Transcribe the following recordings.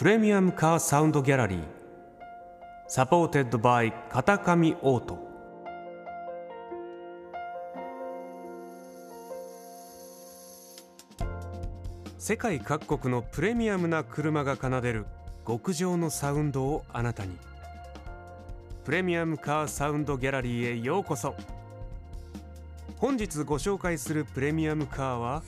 プレミアムカーサウンドギャラリー supported by 片上オート世界各国のプレミアムな車が奏でる極上のサウンドをあなたに。プレミアムカーサウンドギャラリーへようこそ。本日ご紹介するプレミアムカーは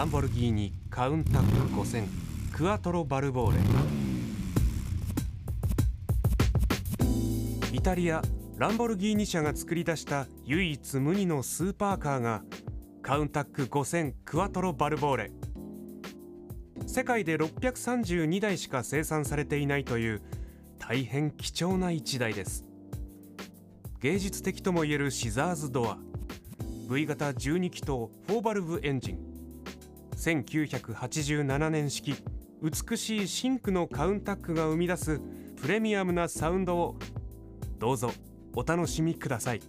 ランボルギーニカウンタック5000クアトロバルボーレ。イタリアランボルギーニ社が作り出した唯一無二のスーパーカーがカウンタック5000クアトロバルボーレ。世界で632台しか生産されていないという大変貴重な1台です。芸術的ともいえるシザーズドア。V 型12気筒4バルブエンジン。1987年式美しいシンクのカウンタックが生み出すプレミアムなサウンドをどうぞお楽しみください。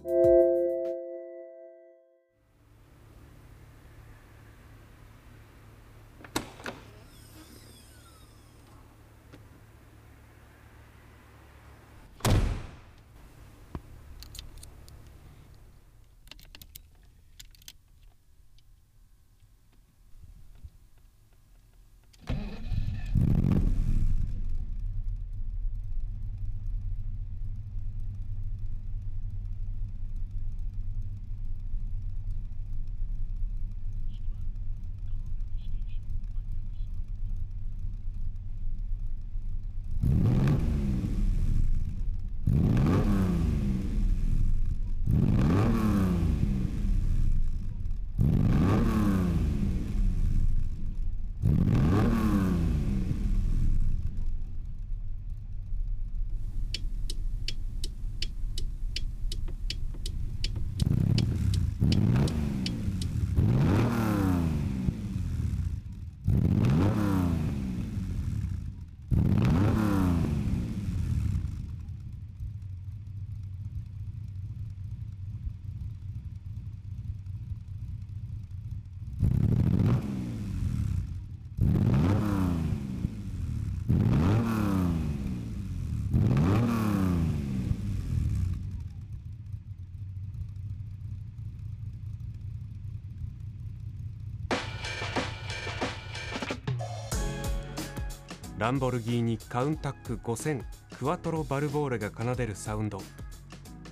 ランボルギーニカウンタック5000クワトロバルボーレが奏でるサウンド。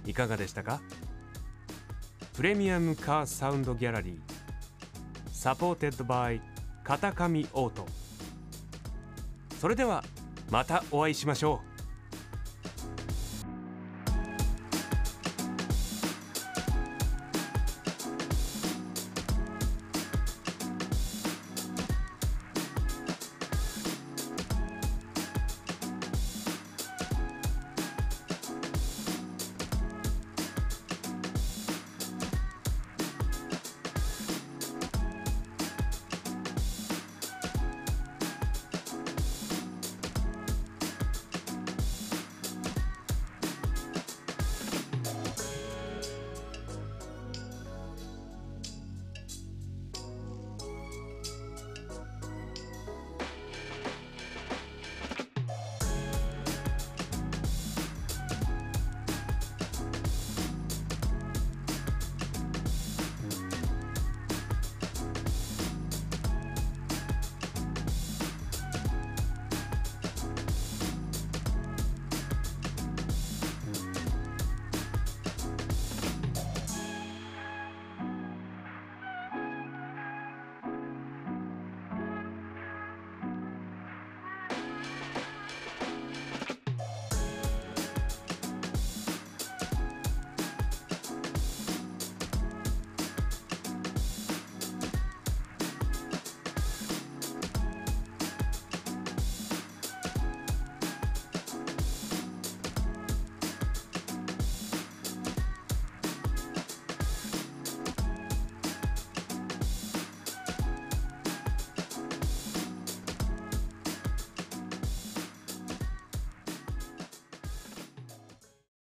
いかがでしたか？プレミアムカーサウンドギャラリー。 supported by 片上オート。それではまたお会いしましょう。